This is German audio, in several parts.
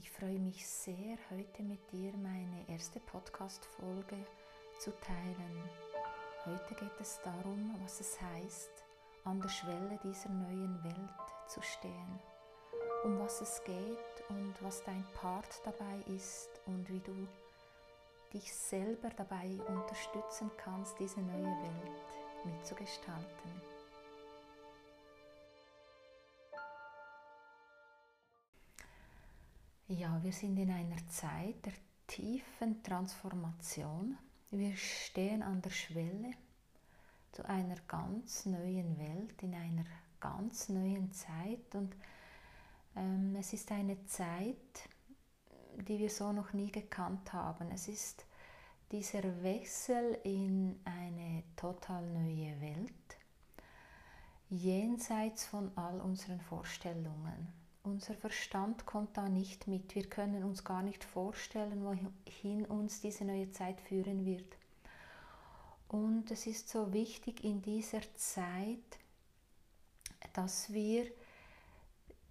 Ich freue mich sehr, heute mit dir meine erste Podcast-Folge zu teilen. Heute geht es darum, was es heißt, an der Schwelle dieser neuen Welt zu stehen. Um was es geht und was dein Part dabei ist und wie du dich selber dabei unterstützen kannst, diese neue Welt mitzugestalten. Ja, wir sind in einer Zeit der tiefen Transformation. Wir stehen an der Schwelle zu einer ganz neuen Welt, in einer ganz neuen Zeit. Und ähm, es ist eine Zeit, die wir so noch nie gekannt haben. Es ist dieser Wechsel in eine total neue Welt, jenseits von all unseren Vorstellungen. Unser Verstand kommt da nicht mit. Wir können uns gar nicht vorstellen, wohin uns diese neue Zeit führen wird. Und es ist so wichtig in dieser Zeit, dass wir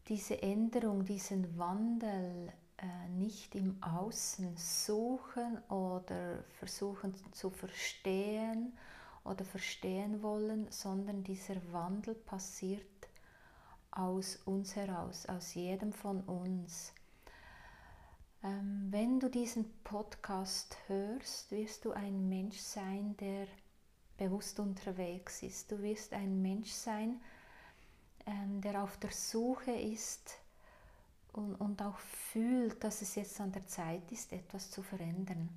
diese Änderung, diesen Wandel äh, nicht im Außen suchen oder versuchen zu verstehen oder verstehen wollen, sondern dieser Wandel passiert aus uns heraus, aus jedem von uns. Ähm, wenn du diesen Podcast hörst, wirst du ein Mensch sein, der bewusst unterwegs ist. Du wirst ein Mensch sein, ähm, der auf der Suche ist und, und auch fühlt, dass es jetzt an der Zeit ist, etwas zu verändern.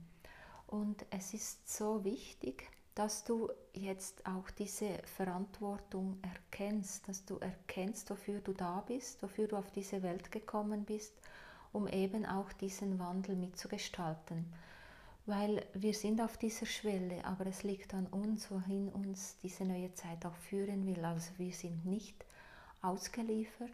Und es ist so wichtig, dass du jetzt auch diese Verantwortung erkennst, dass du erkennst, wofür du da bist, wofür du auf diese Welt gekommen bist, um eben auch diesen Wandel mitzugestalten. Weil wir sind auf dieser Schwelle, aber es liegt an uns, wohin uns diese neue Zeit auch führen will. Also wir sind nicht ausgeliefert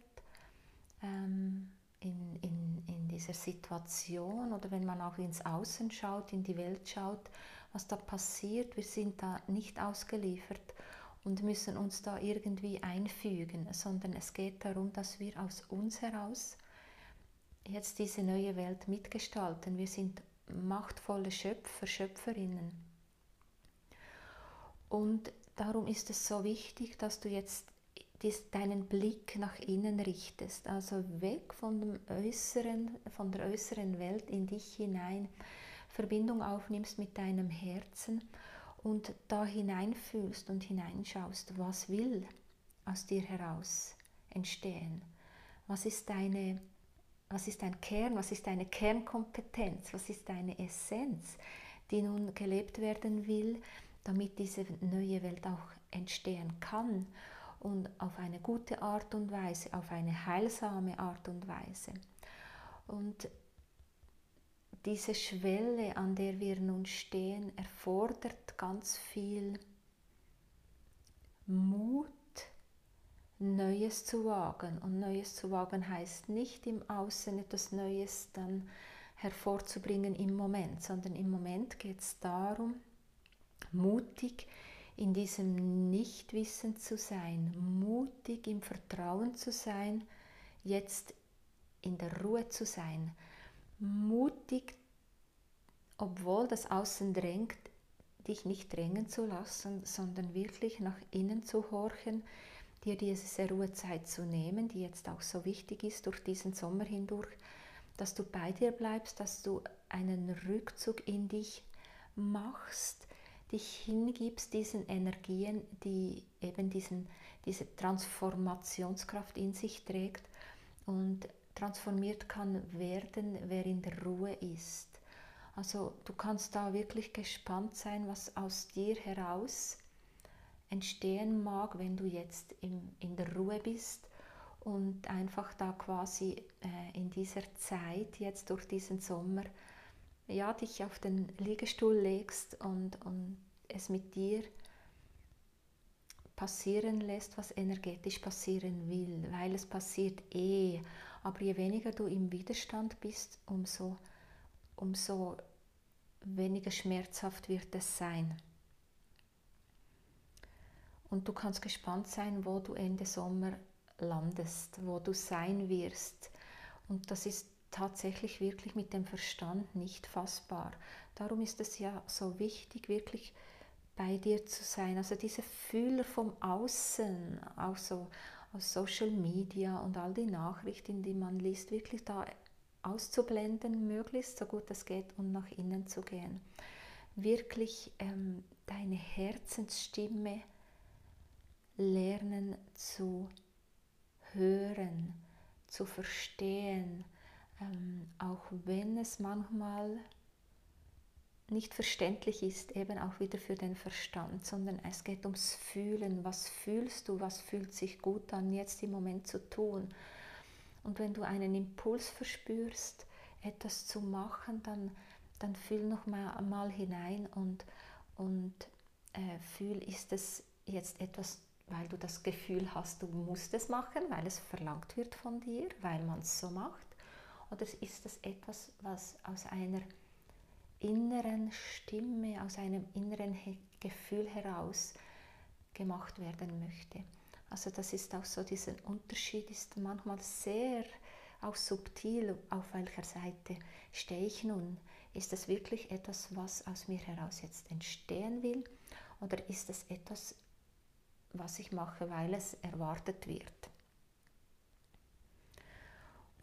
ähm, in, in, in dieser Situation oder wenn man auch ins Außen schaut, in die Welt schaut, was da passiert. Wir sind da nicht ausgeliefert und müssen uns da irgendwie einfügen, sondern es geht darum, dass wir aus uns heraus jetzt diese neue Welt mitgestalten. Wir sind machtvolle Schöpfer, Schöpferinnen. Und darum ist es so wichtig, dass du jetzt deinen Blick nach innen richtest, also weg von, dem äußeren, von der äußeren Welt in dich hinein. Verbindung aufnimmst mit deinem Herzen und da hineinfühlst und hineinschaust, was will aus dir heraus entstehen? Was ist deine was ist dein Kern, was ist deine Kernkompetenz, was ist deine Essenz, die nun gelebt werden will, damit diese neue Welt auch entstehen kann und auf eine gute Art und Weise, auf eine heilsame Art und Weise. Und diese Schwelle, an der wir nun stehen, erfordert ganz viel Mut, Neues zu wagen. Und Neues zu wagen heißt nicht im Außen etwas Neues dann hervorzubringen im Moment, sondern im Moment geht es darum, mutig in diesem Nichtwissen zu sein, mutig im Vertrauen zu sein, jetzt in der Ruhe zu sein, mutig, obwohl das Außen drängt, dich nicht drängen zu lassen, sondern wirklich nach innen zu horchen, dir diese Ruhezeit zu nehmen, die jetzt auch so wichtig ist durch diesen Sommer hindurch, dass du bei dir bleibst, dass du einen Rückzug in dich machst, dich hingibst diesen Energien, die eben diesen, diese Transformationskraft in sich trägt und transformiert kann werden, wer in der Ruhe ist. Also du kannst da wirklich gespannt sein, was aus dir heraus entstehen mag, wenn du jetzt in, in der Ruhe bist und einfach da quasi äh, in dieser Zeit, jetzt durch diesen Sommer, ja, dich auf den Liegestuhl legst und, und es mit dir passieren lässt, was energetisch passieren will, weil es passiert eh. Aber je weniger du im Widerstand bist, umso, umso weniger schmerzhaft wird es sein. Und du kannst gespannt sein, wo du Ende Sommer landest, wo du sein wirst. Und das ist tatsächlich wirklich mit dem Verstand nicht fassbar. Darum ist es ja so wichtig, wirklich bei dir zu sein. Also diese Fühler vom Außen, auch so aus Social Media und all die Nachrichten, die man liest, wirklich da auszublenden, möglichst so gut es geht und nach innen zu gehen. Wirklich ähm, deine Herzensstimme lernen zu hören, zu verstehen, ähm, auch wenn es manchmal nicht verständlich ist, eben auch wieder für den Verstand, sondern es geht ums Fühlen. Was fühlst du, was fühlt sich gut an, jetzt im Moment zu tun? Und wenn du einen Impuls verspürst, etwas zu machen, dann, dann fühl noch mal, mal hinein und, und äh, fühl, ist es jetzt etwas, weil du das Gefühl hast, du musst es machen, weil es verlangt wird von dir, weil man es so macht? Oder ist es etwas, was aus einer inneren Stimme, aus einem inneren Gefühl heraus gemacht werden möchte. Also das ist auch so, dieser Unterschied ist manchmal sehr auch subtil, auf welcher Seite stehe ich nun. Ist das wirklich etwas, was aus mir heraus jetzt entstehen will? Oder ist es etwas, was ich mache, weil es erwartet wird?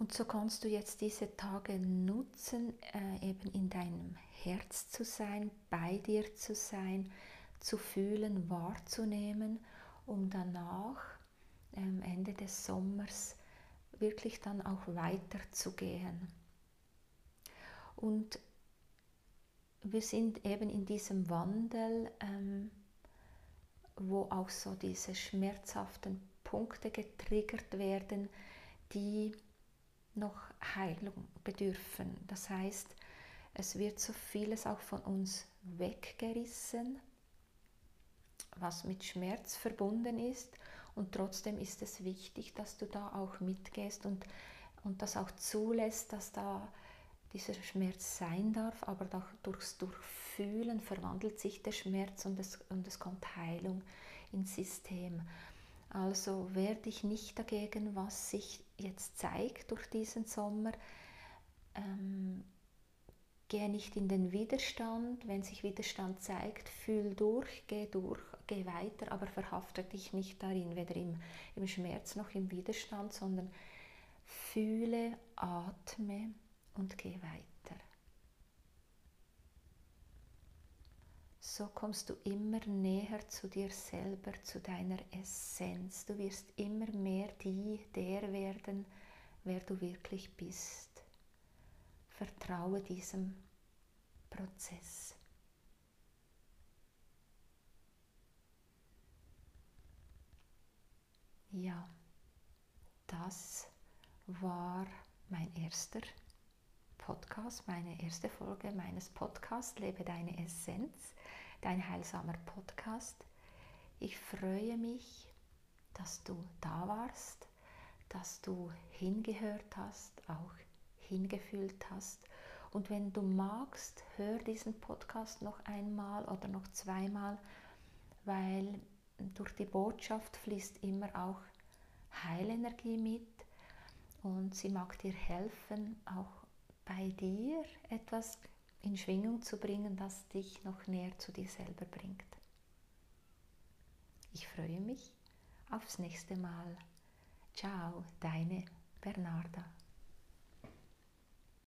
Und so kannst du jetzt diese Tage nutzen, äh, eben in deinem Herz zu sein, bei dir zu sein, zu fühlen, wahrzunehmen, um danach am Ende des Sommers wirklich dann auch weiterzugehen. Und wir sind eben in diesem Wandel, ähm, wo auch so diese schmerzhaften Punkte getriggert werden, die noch Heilung bedürfen. Das heißt, es wird so vieles auch von uns weggerissen, was mit Schmerz verbunden ist. Und trotzdem ist es wichtig, dass du da auch mitgehst und, und das auch zulässt, dass da dieser Schmerz sein darf, aber durchs Durchfühlen verwandelt sich der Schmerz und es, und es kommt Heilung ins System. Also wehr dich nicht dagegen, was sich jetzt zeigt durch diesen Sommer. Ähm, geh nicht in den Widerstand. Wenn sich Widerstand zeigt, fühl durch, geh durch, geh weiter, aber verhafte dich nicht darin, weder im, im Schmerz noch im Widerstand, sondern fühle, atme und geh weiter. So kommst du immer näher zu dir selber, zu deiner Essenz. Du wirst immer mehr die, der werden, wer du wirklich bist. Vertraue diesem Prozess. Ja, das war mein erster Podcast, meine erste Folge meines Podcasts Lebe deine Essenz dein heilsamer Podcast. Ich freue mich, dass du da warst, dass du hingehört hast, auch hingefühlt hast. Und wenn du magst, hör diesen Podcast noch einmal oder noch zweimal, weil durch die Botschaft fließt immer auch Heilenergie mit und sie mag dir helfen, auch bei dir etwas in Schwingung zu bringen, das dich noch näher zu dir selber bringt. Ich freue mich aufs nächste Mal. Ciao, deine Bernarda.